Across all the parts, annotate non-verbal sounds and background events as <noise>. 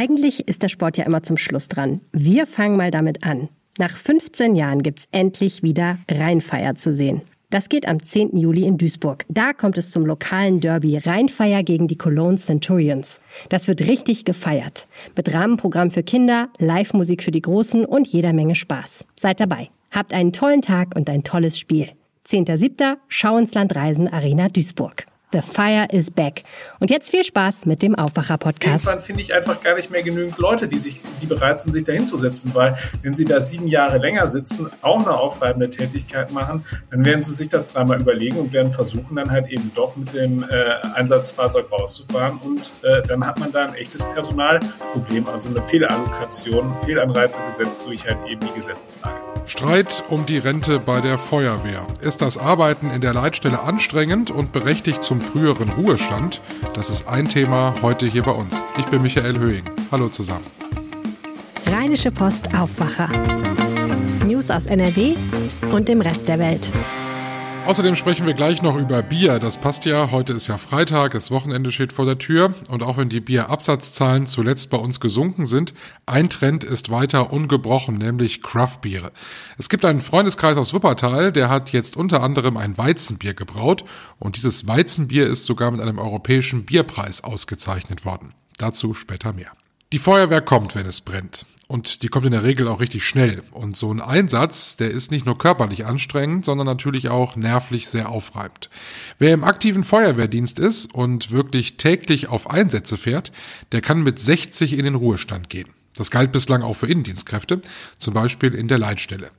Eigentlich ist der Sport ja immer zum Schluss dran. Wir fangen mal damit an. Nach 15 Jahren gibt's endlich wieder Rheinfeier zu sehen. Das geht am 10. Juli in Duisburg. Da kommt es zum lokalen Derby Rheinfeier gegen die Cologne Centurions. Das wird richtig gefeiert. Mit Rahmenprogramm für Kinder, Live-Musik für die Großen und jeder Menge Spaß. Seid dabei. Habt einen tollen Tag und ein tolles Spiel. 10.7. Schau ins Land Reisen Arena Duisburg. The Fire is Back. Und jetzt viel Spaß mit dem Aufwacher-Podcast. Irgendwann finde ich einfach gar nicht mehr genügend Leute, die, sich, die bereit sind, sich da hinzusetzen, weil wenn sie da sieben Jahre länger sitzen, auch eine aufreibende Tätigkeit machen, dann werden sie sich das dreimal überlegen und werden versuchen, dann halt eben doch mit dem äh, Einsatzfahrzeug rauszufahren. Und äh, dann hat man da ein echtes Personalproblem, also eine Fehlallokation, Fehlanreize gesetzt durch halt eben die Gesetzeslage. Streit um die Rente bei der Feuerwehr. Ist das Arbeiten in der Leitstelle anstrengend und berechtigt zum früheren Ruhestand? Das ist ein Thema heute hier bei uns. Ich bin Michael Höhing. Hallo zusammen. Rheinische Post Aufwacher. News aus NRW und dem Rest der Welt. Außerdem sprechen wir gleich noch über Bier. Das passt ja. Heute ist ja Freitag, das Wochenende steht vor der Tür. Und auch wenn die Bierabsatzzahlen zuletzt bei uns gesunken sind, ein Trend ist weiter ungebrochen, nämlich Craftbiere. Es gibt einen Freundeskreis aus Wuppertal, der hat jetzt unter anderem ein Weizenbier gebraut. Und dieses Weizenbier ist sogar mit einem europäischen Bierpreis ausgezeichnet worden. Dazu später mehr. Die Feuerwehr kommt, wenn es brennt. Und die kommt in der Regel auch richtig schnell. Und so ein Einsatz, der ist nicht nur körperlich anstrengend, sondern natürlich auch nervlich sehr aufreibend. Wer im aktiven Feuerwehrdienst ist und wirklich täglich auf Einsätze fährt, der kann mit 60 in den Ruhestand gehen. Das galt bislang auch für Innendienstkräfte, zum Beispiel in der Leitstelle.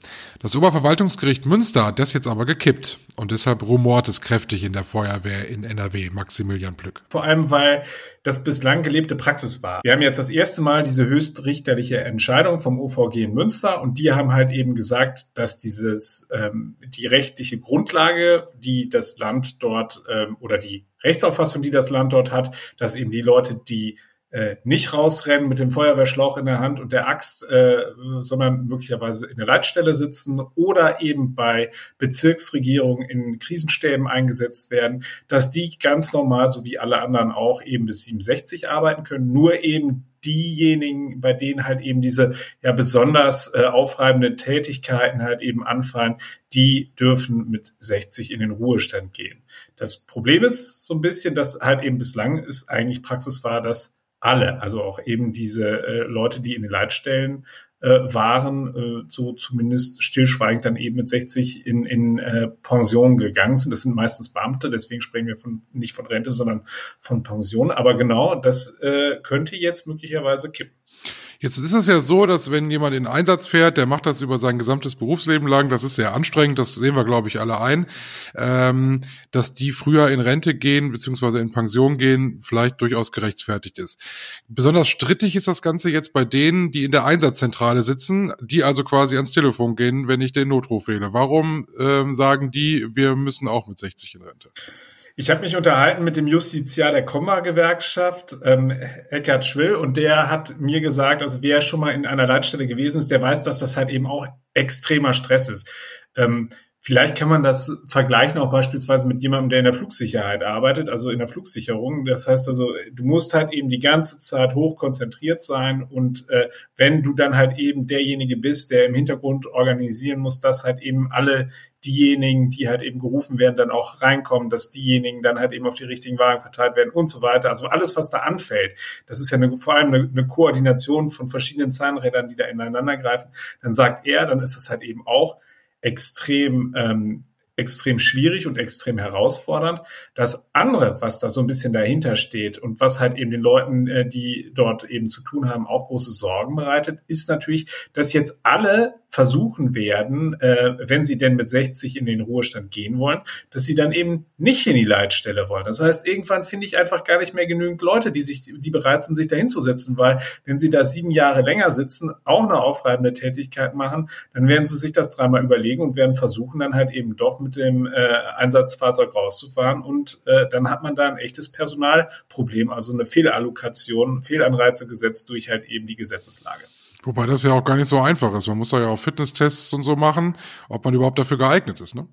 Das Oberverwaltungsgericht Münster hat das jetzt aber gekippt und deshalb rumort es kräftig in der Feuerwehr in NRW, Maximilian Plück. Vor allem, weil das bislang gelebte Praxis war. Wir haben jetzt das erste Mal diese höchstrichterliche Entscheidung vom OVG in Münster und die haben halt eben gesagt, dass dieses ähm, die rechtliche Grundlage, die das Land dort ähm, oder die Rechtsauffassung, die das Land dort hat, dass eben die Leute, die äh, nicht rausrennen mit dem Feuerwehrschlauch in der Hand und der Axt, äh, sondern möglicherweise in der Leitstelle sitzen oder eben bei Bezirksregierungen in Krisenstäben eingesetzt werden, dass die ganz normal, so wie alle anderen auch, eben bis 67 arbeiten können, nur eben diejenigen, bei denen halt eben diese ja besonders äh, aufreibenden Tätigkeiten halt eben anfallen, die dürfen mit 60 in den Ruhestand gehen. Das Problem ist so ein bisschen, dass halt eben bislang ist eigentlich Praxis war, dass alle, also auch eben diese äh, Leute, die in den Leitstellen äh, waren, äh, so zumindest stillschweigend dann eben mit 60 in, in äh, Pension gegangen sind. Das sind meistens Beamte, deswegen sprechen wir von, nicht von Rente, sondern von Pension. Aber genau, das äh, könnte jetzt möglicherweise kippen. Jetzt ist es ja so, dass wenn jemand in Einsatz fährt, der macht das über sein gesamtes Berufsleben lang, das ist sehr anstrengend, das sehen wir, glaube ich, alle ein, ähm, dass die früher in Rente gehen, beziehungsweise in Pension gehen, vielleicht durchaus gerechtfertigt ist. Besonders strittig ist das Ganze jetzt bei denen, die in der Einsatzzentrale sitzen, die also quasi ans Telefon gehen, wenn ich den Notruf wähle. Warum ähm, sagen die, wir müssen auch mit 60 in Rente? Ich habe mich unterhalten mit dem Justiziar der Komma-Gewerkschaft, ähm, Eckhard Schwill, und der hat mir gesagt, also wer schon mal in einer Leitstelle gewesen ist, der weiß, dass das halt eben auch extremer Stress ist. Ähm, Vielleicht kann man das vergleichen auch beispielsweise mit jemandem, der in der Flugsicherheit arbeitet, also in der Flugsicherung. Das heißt also, du musst halt eben die ganze Zeit hoch konzentriert sein und äh, wenn du dann halt eben derjenige bist, der im Hintergrund organisieren muss, dass halt eben alle diejenigen, die halt eben gerufen werden, dann auch reinkommen, dass diejenigen dann halt eben auf die richtigen Wagen verteilt werden und so weiter. Also alles, was da anfällt, das ist ja eine, vor allem eine, eine Koordination von verschiedenen Zahnrädern, die da ineinander greifen. Dann sagt er, dann ist es halt eben auch extrem, ähm, extrem schwierig und extrem herausfordernd. Das andere, was da so ein bisschen dahinter steht und was halt eben den Leuten, äh, die dort eben zu tun haben, auch große Sorgen bereitet, ist natürlich, dass jetzt alle versuchen werden, äh, wenn sie denn mit 60 in den Ruhestand gehen wollen, dass sie dann eben nicht in die Leitstelle wollen. Das heißt, irgendwann finde ich einfach gar nicht mehr genügend Leute, die sich, die bereit sind, sich dahin zu weil wenn sie da sieben Jahre länger sitzen, auch eine aufreibende Tätigkeit machen, dann werden sie sich das dreimal überlegen und werden versuchen, dann halt eben doch mit dem äh, Einsatzfahrzeug rauszufahren und äh, dann hat man da ein echtes Personalproblem, also eine Fehlallokation, Fehlanreize gesetzt durch halt eben die Gesetzeslage. Wobei das ja auch gar nicht so einfach ist. Man muss da ja auch Fitnesstests und so machen, ob man überhaupt dafür geeignet ist, ne?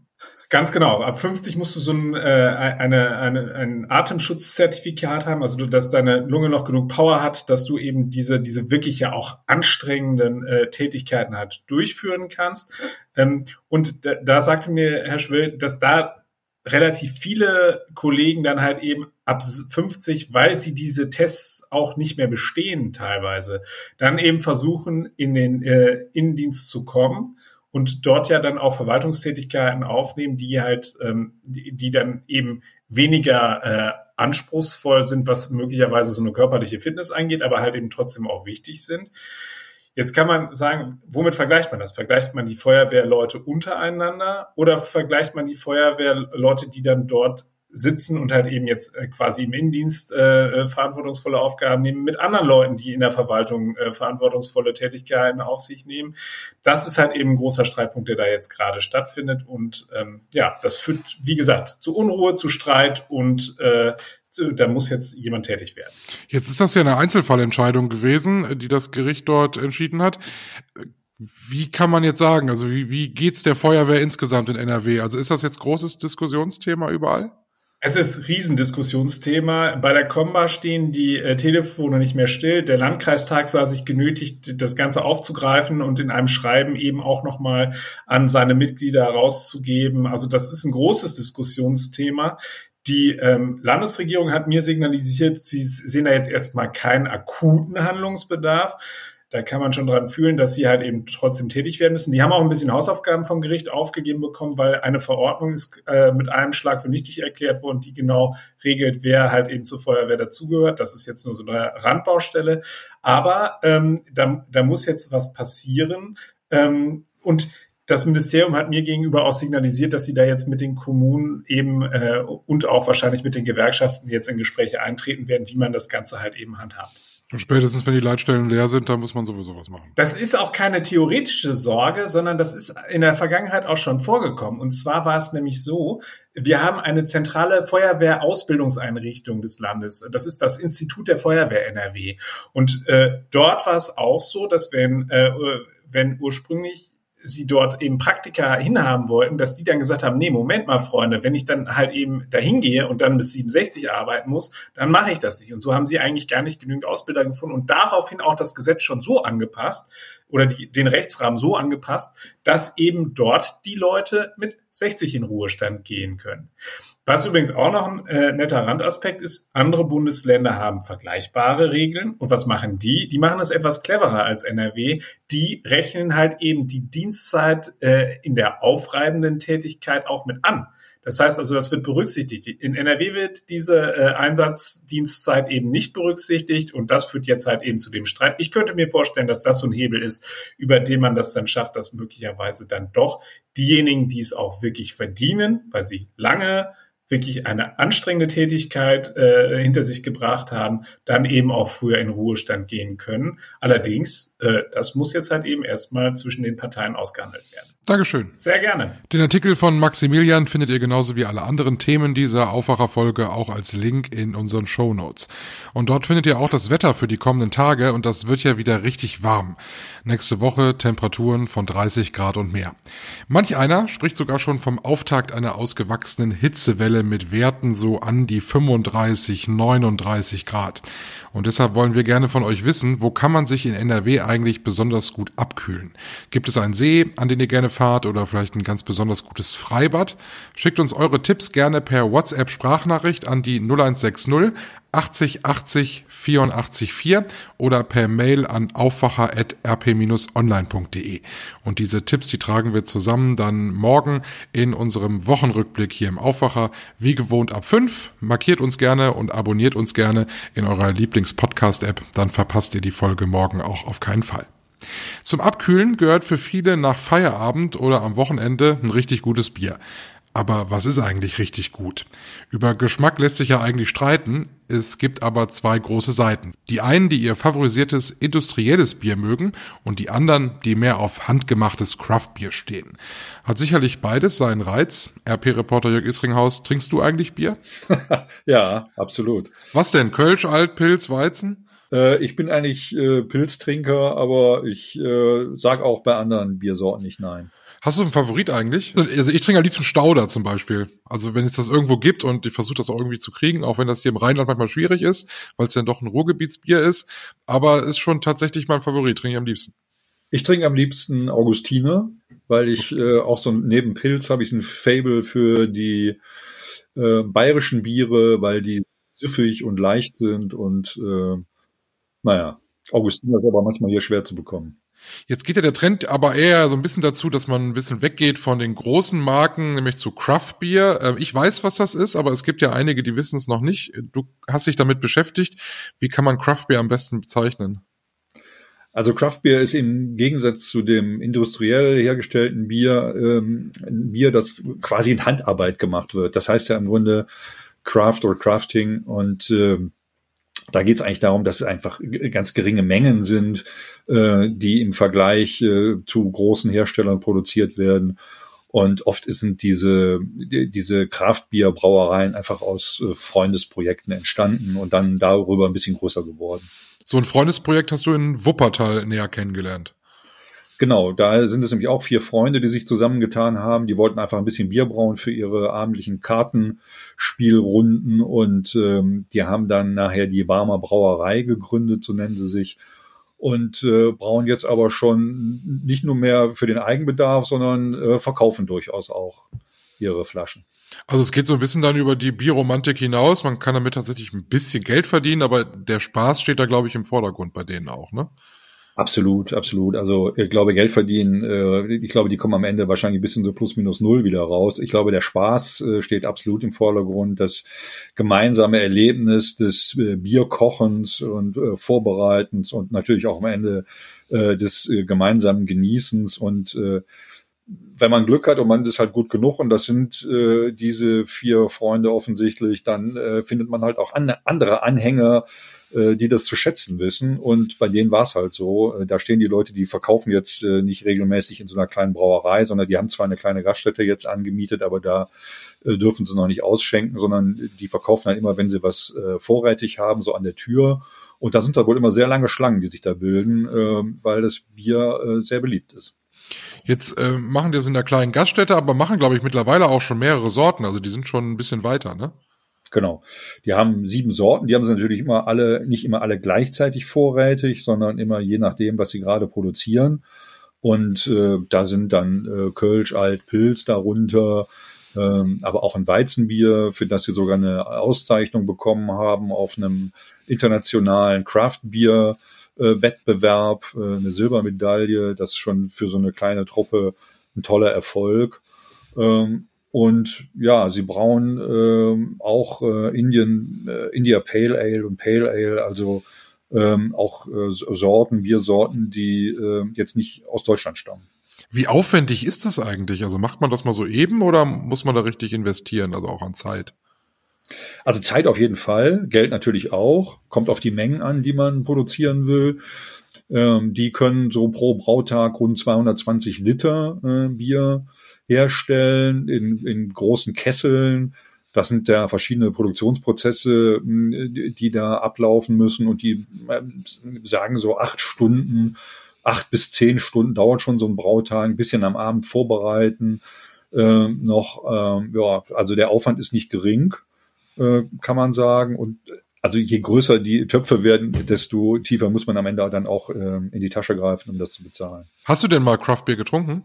Ganz genau. Ab 50 musst du so ein, äh, eine, eine, ein Atemschutzzertifikat haben, also dass deine Lunge noch genug Power hat, dass du eben diese, diese wirklich ja auch anstrengenden äh, Tätigkeiten halt durchführen kannst. Ähm, und da, da sagte mir Herr Schwill, dass da relativ viele Kollegen dann halt eben ab 50, weil sie diese Tests auch nicht mehr bestehen teilweise, dann eben versuchen, in den äh, Innendienst zu kommen und dort ja dann auch Verwaltungstätigkeiten aufnehmen, die halt, ähm, die, die dann eben weniger äh, anspruchsvoll sind, was möglicherweise so eine körperliche Fitness angeht, aber halt eben trotzdem auch wichtig sind. Jetzt kann man sagen, womit vergleicht man das? Vergleicht man die Feuerwehrleute untereinander oder vergleicht man die Feuerwehrleute, die dann dort sitzen und halt eben jetzt äh, quasi im Innendienst äh, äh, verantwortungsvolle Aufgaben nehmen mit anderen Leuten, die in der Verwaltung äh, verantwortungsvolle Tätigkeiten auf sich nehmen. Das ist halt eben ein großer Streitpunkt, der da jetzt gerade stattfindet. Und ähm, ja, das führt, wie gesagt, zu Unruhe, zu Streit und äh, da muss jetzt jemand tätig werden. Jetzt ist das ja eine Einzelfallentscheidung gewesen, die das Gericht dort entschieden hat. Wie kann man jetzt sagen, also wie, wie geht's der Feuerwehr insgesamt in NRW? Also ist das jetzt großes Diskussionsthema überall? Es ist Riesendiskussionsthema. Bei der Komba stehen die äh, Telefone nicht mehr still. Der Landkreistag sah sich genötigt, das Ganze aufzugreifen und in einem Schreiben eben auch nochmal an seine Mitglieder rauszugeben. Also das ist ein großes Diskussionsthema. Die ähm, Landesregierung hat mir signalisiert, sie sehen da jetzt erstmal keinen akuten Handlungsbedarf da kann man schon dran fühlen, dass sie halt eben trotzdem tätig werden müssen. Die haben auch ein bisschen Hausaufgaben vom Gericht aufgegeben bekommen, weil eine Verordnung ist äh, mit einem Schlag für nichtig erklärt worden, die genau regelt, wer halt eben zur Feuerwehr dazugehört. Das ist jetzt nur so eine Randbaustelle. Aber ähm, da, da muss jetzt was passieren. Ähm, und das Ministerium hat mir gegenüber auch signalisiert, dass sie da jetzt mit den Kommunen eben äh, und auch wahrscheinlich mit den Gewerkschaften jetzt in Gespräche eintreten werden, wie man das Ganze halt eben handhabt. Und spätestens, wenn die Leitstellen leer sind, dann muss man sowieso was machen. Das ist auch keine theoretische Sorge, sondern das ist in der Vergangenheit auch schon vorgekommen. Und zwar war es nämlich so, wir haben eine zentrale Feuerwehrausbildungseinrichtung des Landes. Das ist das Institut der Feuerwehr NRW. Und äh, dort war es auch so, dass wenn, äh, wenn ursprünglich sie dort eben Praktika hinhaben wollten, dass die dann gesagt haben, nee, Moment mal, Freunde, wenn ich dann halt eben dahin gehe und dann bis 67 arbeiten muss, dann mache ich das nicht. Und so haben sie eigentlich gar nicht genügend Ausbilder gefunden und daraufhin auch das Gesetz schon so angepasst oder die, den Rechtsrahmen so angepasst, dass eben dort die Leute mit 60 in Ruhestand gehen können. Was übrigens auch noch ein äh, netter Randaspekt ist, andere Bundesländer haben vergleichbare Regeln. Und was machen die? Die machen das etwas cleverer als NRW. Die rechnen halt eben die Dienstzeit äh, in der aufreibenden Tätigkeit auch mit an. Das heißt also, das wird berücksichtigt. In NRW wird diese äh, Einsatzdienstzeit eben nicht berücksichtigt und das führt jetzt halt eben zu dem Streit. Ich könnte mir vorstellen, dass das so ein Hebel ist, über den man das dann schafft, dass möglicherweise dann doch diejenigen, die es auch wirklich verdienen, weil sie lange wirklich eine anstrengende Tätigkeit äh, hinter sich gebracht haben, dann eben auch früher in Ruhestand gehen können. Allerdings, das muss jetzt halt eben erstmal zwischen den Parteien ausgehandelt werden. Dankeschön. Sehr gerne. Den Artikel von Maximilian findet ihr genauso wie alle anderen Themen dieser Aufwacherfolge auch als Link in unseren Show Notes. Und dort findet ihr auch das Wetter für die kommenden Tage und das wird ja wieder richtig warm. Nächste Woche Temperaturen von 30 Grad und mehr. Manch einer spricht sogar schon vom Auftakt einer ausgewachsenen Hitzewelle mit Werten so an die 35, 39 Grad. Und deshalb wollen wir gerne von euch wissen, wo kann man sich in NRW eigentlich besonders gut abkühlen? Gibt es einen See, an den ihr gerne fahrt oder vielleicht ein ganz besonders gutes Freibad? Schickt uns eure Tipps gerne per WhatsApp Sprachnachricht an die 0160 80 80 84 4 oder per Mail an aufwacher.rp-online.de. Und diese Tipps, die tragen wir zusammen dann morgen in unserem Wochenrückblick hier im Aufwacher. Wie gewohnt ab 5. Markiert uns gerne und abonniert uns gerne in eurer Lieblings-Podcast-App. Dann verpasst ihr die Folge morgen auch auf keinen Fall. Zum Abkühlen gehört für viele nach Feierabend oder am Wochenende ein richtig gutes Bier. Aber was ist eigentlich richtig gut? Über Geschmack lässt sich ja eigentlich streiten. Es gibt aber zwei große Seiten. Die einen, die ihr favorisiertes industrielles Bier mögen und die anderen, die mehr auf handgemachtes Craftbier stehen. Hat sicherlich beides seinen Reiz. RP-Reporter Jörg Isringhaus, trinkst du eigentlich Bier? <laughs> ja, absolut. Was denn? Kölsch, Alt, Pilz, Weizen? Äh, ich bin eigentlich äh, Pilztrinker, aber ich äh, sag auch bei anderen Biersorten nicht nein. Hast du einen Favorit eigentlich? Also ich trinke am liebsten Stauder zum Beispiel. Also wenn es das irgendwo gibt und ich versuche das auch irgendwie zu kriegen, auch wenn das hier im Rheinland manchmal schwierig ist, weil es dann doch ein Ruhrgebietsbier ist. Aber ist schon tatsächlich mein Favorit, trinke ich am liebsten. Ich trinke am liebsten Augustiner, weil ich äh, auch so neben Pilz habe ich ein Fable für die äh, bayerischen Biere, weil die süffig und leicht sind und äh, naja, Augustiner ist aber manchmal hier schwer zu bekommen. Jetzt geht ja der Trend aber eher so ein bisschen dazu, dass man ein bisschen weggeht von den großen Marken, nämlich zu Craft Beer. Ähm, ich weiß, was das ist, aber es gibt ja einige, die wissen es noch nicht. Du hast dich damit beschäftigt. Wie kann man Craft Beer am besten bezeichnen? Also Craft Beer ist im Gegensatz zu dem industriell hergestellten Bier ähm, ein Bier, das quasi in Handarbeit gemacht wird. Das heißt ja im Grunde Craft oder Crafting und äh, da geht es eigentlich darum, dass es einfach ganz geringe Mengen sind, äh, die im Vergleich äh, zu großen Herstellern produziert werden. Und oft sind diese, diese Kraftbierbrauereien einfach aus äh, Freundesprojekten entstanden und dann darüber ein bisschen größer geworden. So ein Freundesprojekt hast du in Wuppertal näher kennengelernt. Genau, da sind es nämlich auch vier Freunde, die sich zusammengetan haben. Die wollten einfach ein bisschen Bier brauen für ihre abendlichen Kartenspielrunden und ähm, die haben dann nachher die Barmer Brauerei gegründet, so nennen sie sich. Und äh, brauen jetzt aber schon nicht nur mehr für den Eigenbedarf, sondern äh, verkaufen durchaus auch ihre Flaschen. Also es geht so ein bisschen dann über die Bierromantik hinaus. Man kann damit tatsächlich ein bisschen Geld verdienen, aber der Spaß steht da, glaube ich, im Vordergrund bei denen auch, ne? Absolut, absolut. Also ich glaube, Geld verdienen, äh, ich glaube, die kommen am Ende wahrscheinlich ein bisschen so plus minus null wieder raus. Ich glaube, der Spaß äh, steht absolut im Vordergrund. Das gemeinsame Erlebnis des äh, Bierkochens und äh, Vorbereitens und natürlich auch am Ende äh, des äh, gemeinsamen Genießens und äh, wenn man Glück hat und man ist halt gut genug und das sind äh, diese vier Freunde offensichtlich, dann äh, findet man halt auch an, andere Anhänger, äh, die das zu schätzen wissen. Und bei denen war es halt so. Äh, da stehen die Leute, die verkaufen jetzt äh, nicht regelmäßig in so einer kleinen Brauerei, sondern die haben zwar eine kleine Gaststätte jetzt angemietet, aber da dürfen sie noch nicht ausschenken, sondern die verkaufen halt immer, wenn sie was vorrätig haben, so an der Tür. Und da sind da wohl immer sehr lange Schlangen, die sich da bilden, äh, weil das Bier sehr beliebt ist. Jetzt machen die das in der kleinen Gaststätte, aber machen, glaube ich, mittlerweile auch schon mehrere Sorten. Also die sind schon ein bisschen weiter, ne? Genau. Die haben sieben Sorten. Die haben sie natürlich immer alle, nicht immer alle gleichzeitig vorrätig, sondern immer je nachdem, was sie gerade produzieren. Und äh, da sind dann äh, Kölsch, Alt, Pilz darunter, ähm, aber auch ein Weizenbier, für das sie sogar eine Auszeichnung bekommen haben auf einem internationalen Craft-Bier äh, äh, eine Silbermedaille, das ist schon für so eine kleine Truppe ein toller Erfolg. Ähm, und ja, sie brauen ähm, auch äh, Indien, äh, India Pale Ale und Pale Ale, also ähm, auch äh, Sorten, Biersorten, die äh, jetzt nicht aus Deutschland stammen. Wie aufwendig ist das eigentlich? Also macht man das mal so eben oder muss man da richtig investieren, also auch an Zeit? Also Zeit auf jeden Fall, Geld natürlich auch, kommt auf die Mengen an, die man produzieren will. Ähm, die können so pro Brautag rund 220 Liter äh, Bier herstellen in, in großen Kesseln. Das sind ja verschiedene Produktionsprozesse, die da ablaufen müssen und die äh, sagen so acht Stunden, acht bis zehn Stunden dauert schon so ein Brautag, ein bisschen am Abend vorbereiten. Äh, noch, äh, ja, also der Aufwand ist nicht gering. Äh, kann man sagen. Und also je größer die Töpfe werden, desto tiefer muss man am Ende dann auch äh, in die Tasche greifen, um das zu bezahlen. Hast du denn mal Craftbeer getrunken?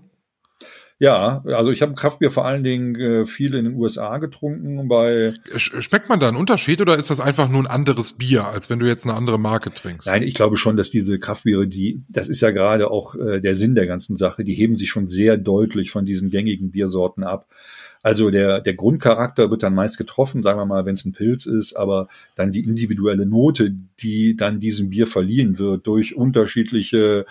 Ja, also ich habe Kraftbier vor allen Dingen äh, viel in den USA getrunken. Bei Schmeckt man da einen Unterschied oder ist das einfach nur ein anderes Bier, als wenn du jetzt eine andere Marke trinkst? Nein, ich glaube schon, dass diese Kraftbiere, die, das ist ja gerade auch äh, der Sinn der ganzen Sache, die heben sich schon sehr deutlich von diesen gängigen Biersorten ab. Also der, der Grundcharakter wird dann meist getroffen, sagen wir mal, wenn es ein Pilz ist, aber dann die individuelle Note, die dann diesem Bier verliehen wird durch unterschiedliche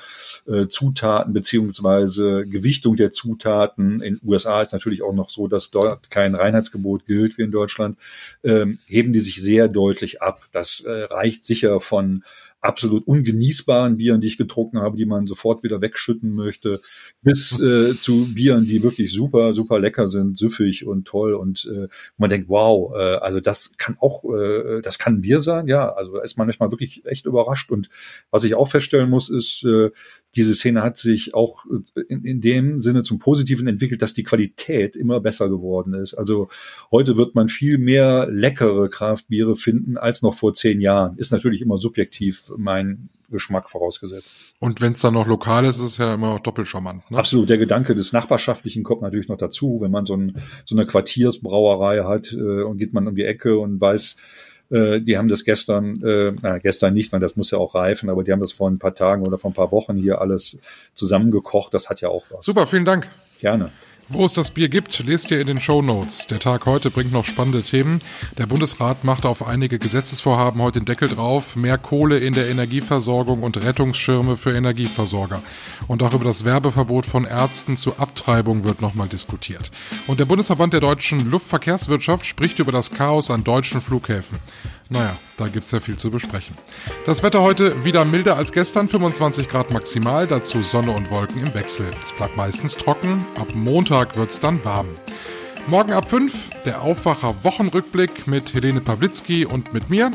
äh, Zutaten beziehungsweise Gewichtung der Zutaten. In USA ist natürlich auch noch so, dass dort kein Reinheitsgebot gilt wie in Deutschland, ähm, heben die sich sehr deutlich ab. Das äh, reicht sicher von absolut ungenießbaren Bieren, die ich getrunken habe, die man sofort wieder wegschütten möchte, bis äh, zu Bieren, die wirklich super, super lecker sind, süffig und toll und äh, man denkt, wow, äh, also das kann auch, äh, das kann Bier sein, ja, also da ist man manchmal wirklich echt überrascht und was ich auch feststellen muss, ist, äh, diese Szene hat sich auch in, in dem Sinne zum Positiven entwickelt, dass die Qualität immer besser geworden ist. Also heute wird man viel mehr leckere Kraftbiere finden als noch vor zehn Jahren. Ist natürlich immer subjektiv mein Geschmack vorausgesetzt. Und wenn es dann noch lokal ist, ist es ja immer doppelt charmant. Ne? Absolut. Der Gedanke des Nachbarschaftlichen kommt natürlich noch dazu, wenn man so, ein, so eine Quartiersbrauerei hat äh, und geht man um die Ecke und weiß, äh, die haben das gestern, äh, na, gestern nicht, weil das muss ja auch reifen, aber die haben das vor ein paar Tagen oder vor ein paar Wochen hier alles zusammengekocht. Das hat ja auch was. Super, vielen Dank. Gerne. Wo es das Bier gibt, lest ihr in den Show Notes. Der Tag heute bringt noch spannende Themen. Der Bundesrat macht auf einige Gesetzesvorhaben heute den Deckel drauf. Mehr Kohle in der Energieversorgung und Rettungsschirme für Energieversorger. Und auch über das Werbeverbot von Ärzten zur Abtreibung wird nochmal diskutiert. Und der Bundesverband der deutschen Luftverkehrswirtschaft spricht über das Chaos an deutschen Flughäfen. Naja, da gibt's ja viel zu besprechen. Das Wetter heute wieder milder als gestern, 25 Grad maximal, dazu Sonne und Wolken im Wechsel. Es bleibt meistens trocken, ab Montag wird's dann warm. Morgen ab 5 der Aufwacher Wochenrückblick mit Helene Pawlitzki und mit mir.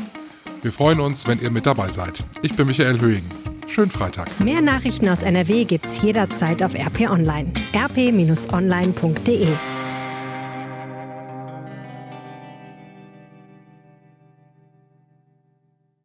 Wir freuen uns, wenn ihr mit dabei seid. Ich bin Michael Höhing. Schönen Freitag. Mehr Nachrichten aus NRW gibt's jederzeit auf RP Online. rp-online.de